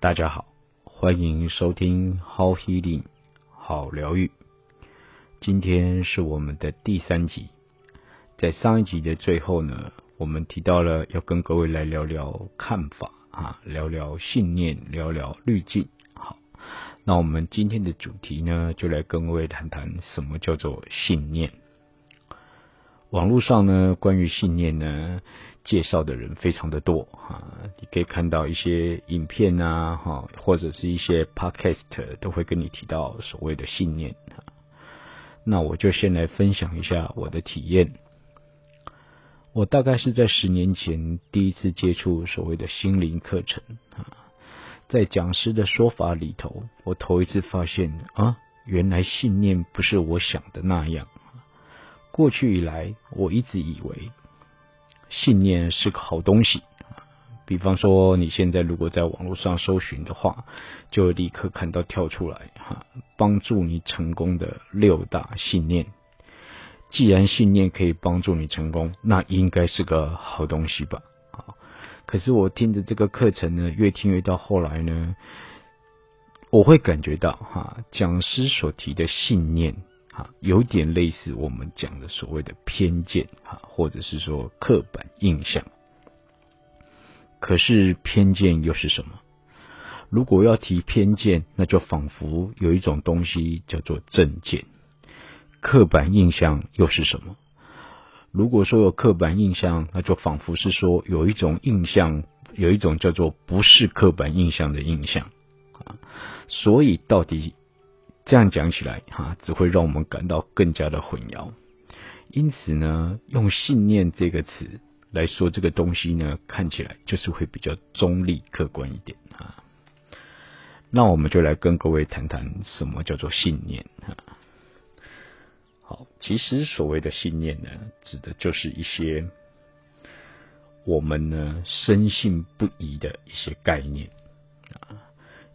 大家好，欢迎收听 How Healing 好疗愈。今天是我们的第三集，在上一集的最后呢，我们提到了要跟各位来聊聊看法啊，聊聊信念，聊聊滤镜。好，那我们今天的主题呢，就来跟各位谈谈什么叫做信念。网络上呢，关于信念呢，介绍的人非常的多哈，你可以看到一些影片啊，哈，或者是一些 podcast 都会跟你提到所谓的信念。那我就先来分享一下我的体验。我大概是在十年前第一次接触所谓的心灵课程啊，在讲师的说法里头，我头一次发现啊，原来信念不是我想的那样。过去以来，我一直以为信念是个好东西。比方说，你现在如果在网络上搜寻的话，就立刻看到跳出来哈，帮助你成功的六大信念。既然信念可以帮助你成功，那应该是个好东西吧？好，可是我听着这个课程呢，越听越到后来呢，我会感觉到哈，讲师所提的信念。有点类似我们讲的所谓的偏见，啊，或者是说刻板印象。可是偏见又是什么？如果要提偏见，那就仿佛有一种东西叫做正见。刻板印象又是什么？如果说有刻板印象，那就仿佛是说有一种印象，有一种叫做不是刻板印象的印象。啊，所以到底？这样讲起来，哈，只会让我们感到更加的混淆。因此呢，用信念这个词来说这个东西呢，看起来就是会比较中立、客观一点啊。那我们就来跟各位谈谈什么叫做信念啊。好，其实所谓的信念呢，指的就是一些我们呢深信不疑的一些概念啊。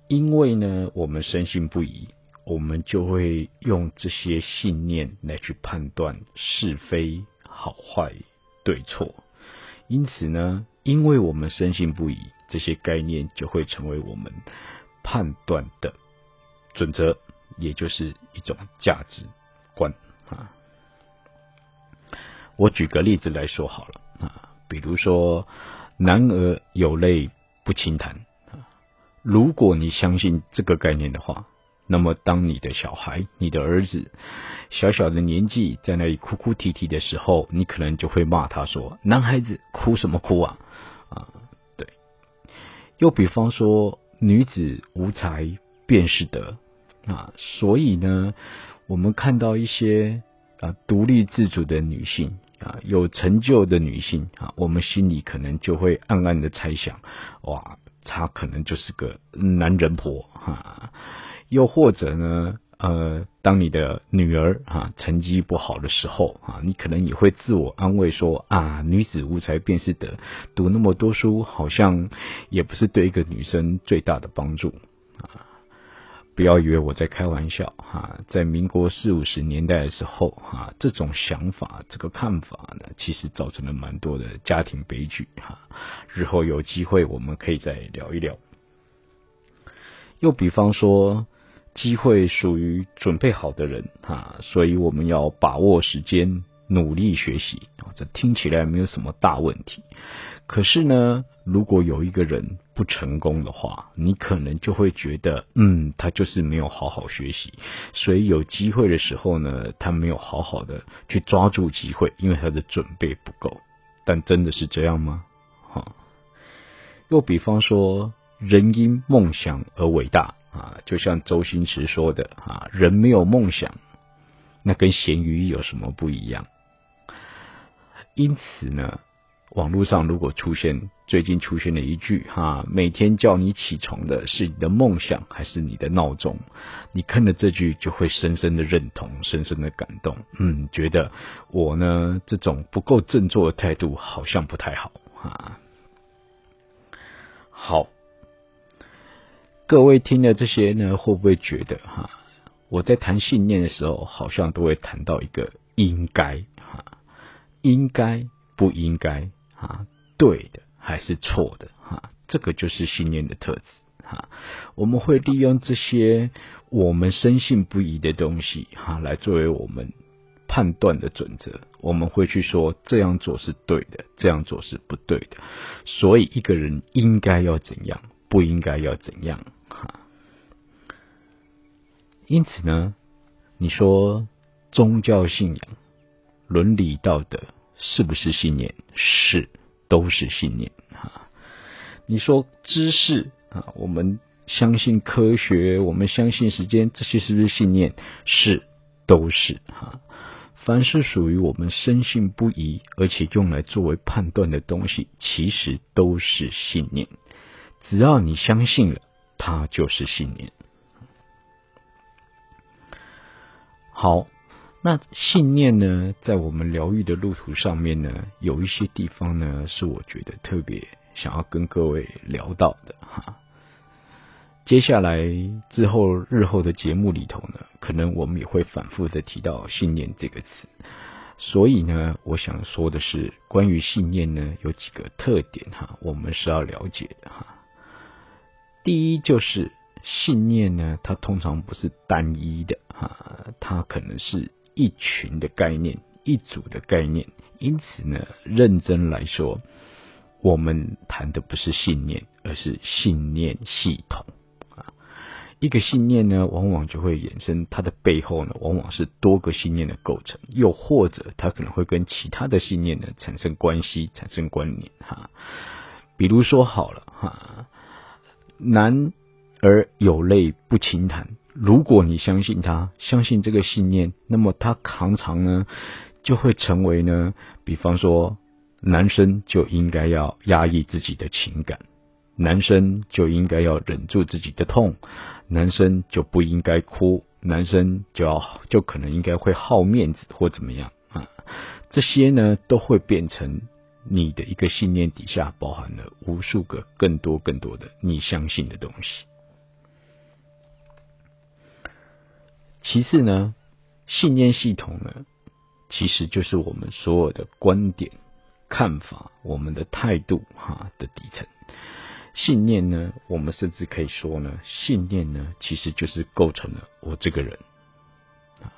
因为呢，我们深信不疑。我们就会用这些信念来去判断是非好坏对错，因此呢，因为我们深信不疑，这些概念就会成为我们判断的准则，也就是一种价值观啊。我举个例子来说好了啊，比如说“男儿有泪不轻弹”啊，如果你相信这个概念的话。那么，当你的小孩、你的儿子小小的年纪在那里哭哭啼啼的时候，你可能就会骂他说：“男孩子哭什么哭啊？”啊，对。又比方说，女子无才便是德啊，所以呢，我们看到一些啊独立自主的女性啊，有成就的女性啊，我们心里可能就会暗暗的猜想：哇，她可能就是个男人婆哈。又或者呢，呃，当你的女儿、啊、成绩不好的时候啊，你可能也会自我安慰说啊，女子无才便是德，读那么多书好像也不是对一个女生最大的帮助啊。不要以为我在开玩笑哈、啊，在民国四五十年代的时候哈、啊，这种想法、这个看法呢，其实造成了蛮多的家庭悲剧哈、啊。日后有机会我们可以再聊一聊。又比方说。机会属于准备好的人啊，所以我们要把握时间，努力学习啊。这听起来没有什么大问题。可是呢，如果有一个人不成功的话，你可能就会觉得，嗯，他就是没有好好学习，所以有机会的时候呢，他没有好好的去抓住机会，因为他的准备不够。但真的是这样吗？哈。又比方说，人因梦想而伟大。啊，就像周星驰说的啊，人没有梦想，那跟咸鱼有什么不一样？因此呢，网络上如果出现最近出现了一句哈，每天叫你起床的是你的梦想还是你的闹钟？你看了这句就会深深的认同，深深的感动，嗯，觉得我呢这种不够振作的态度好像不太好哈。好。各位听了这些呢，会不会觉得哈？我在谈信念的时候，好像都会谈到一个应该哈，应该不应该哈，对的还是错的哈？这个就是信念的特质哈，我们会利用这些我们深信不疑的东西哈，来作为我们判断的准则。我们会去说这样做是对的，这样做是不对的。所以一个人应该要怎样，不应该要怎样。因此呢，你说宗教信仰、伦理道德是不是信念？是，都是信念哈。你说知识啊，我们相信科学，我们相信时间，这些是不是信念？是，都是哈。凡是属于我们深信不疑，而且用来作为判断的东西，其实都是信念。只要你相信了，它就是信念。好，那信念呢，在我们疗愈的路途上面呢，有一些地方呢，是我觉得特别想要跟各位聊到的哈。接下来之后日后的节目里头呢，可能我们也会反复的提到信念这个词。所以呢，我想说的是，关于信念呢，有几个特点哈，我们是要了解的哈。第一就是。信念呢，它通常不是单一的啊，它可能是一群的概念，一组的概念。因此呢，认真来说，我们谈的不是信念，而是信念系统啊。一个信念呢，往往就会衍生它的背后呢，往往是多个信念的构成，又或者它可能会跟其他的信念呢产生关系、产生关联哈。比如说好了哈，男。而有泪不轻弹。如果你相信他，相信这个信念，那么他常常呢就会成为呢，比方说，男生就应该要压抑自己的情感，男生就应该要忍住自己的痛，男生就不应该哭，男生就要就可能应该会好面子或怎么样啊？这些呢都会变成你的一个信念底下包含了无数个更多更多的你相信的东西。其次呢，信念系统呢，其实就是我们所有的观点、看法、我们的态度哈的底层。信念呢，我们甚至可以说呢，信念呢，其实就是构成了我这个人啊。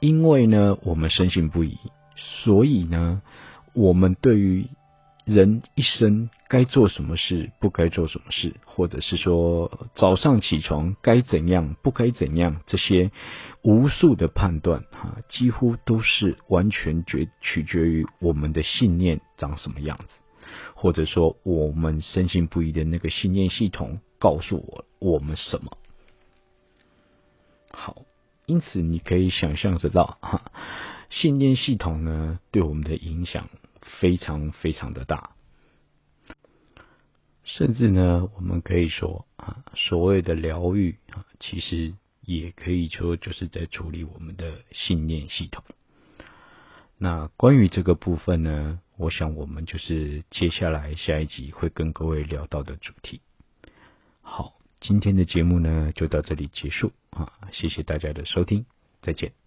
因为呢，我们深信不疑，所以呢，我们对于人一生该做什么事，不该做什么事，或者是说早上起床该怎样，不该怎样，这些无数的判断，哈，几乎都是完全决取决于我们的信念长什么样子，或者说我们深信不疑的那个信念系统告诉我我们什么。好，因此你可以想象得到，哈，信念系统呢，对我们的影响。非常非常的大，甚至呢，我们可以说啊，所谓的疗愈啊，其实也可以说就是在处理我们的信念系统。那关于这个部分呢，我想我们就是接下来下一集会跟各位聊到的主题。好，今天的节目呢就到这里结束啊，谢谢大家的收听，再见。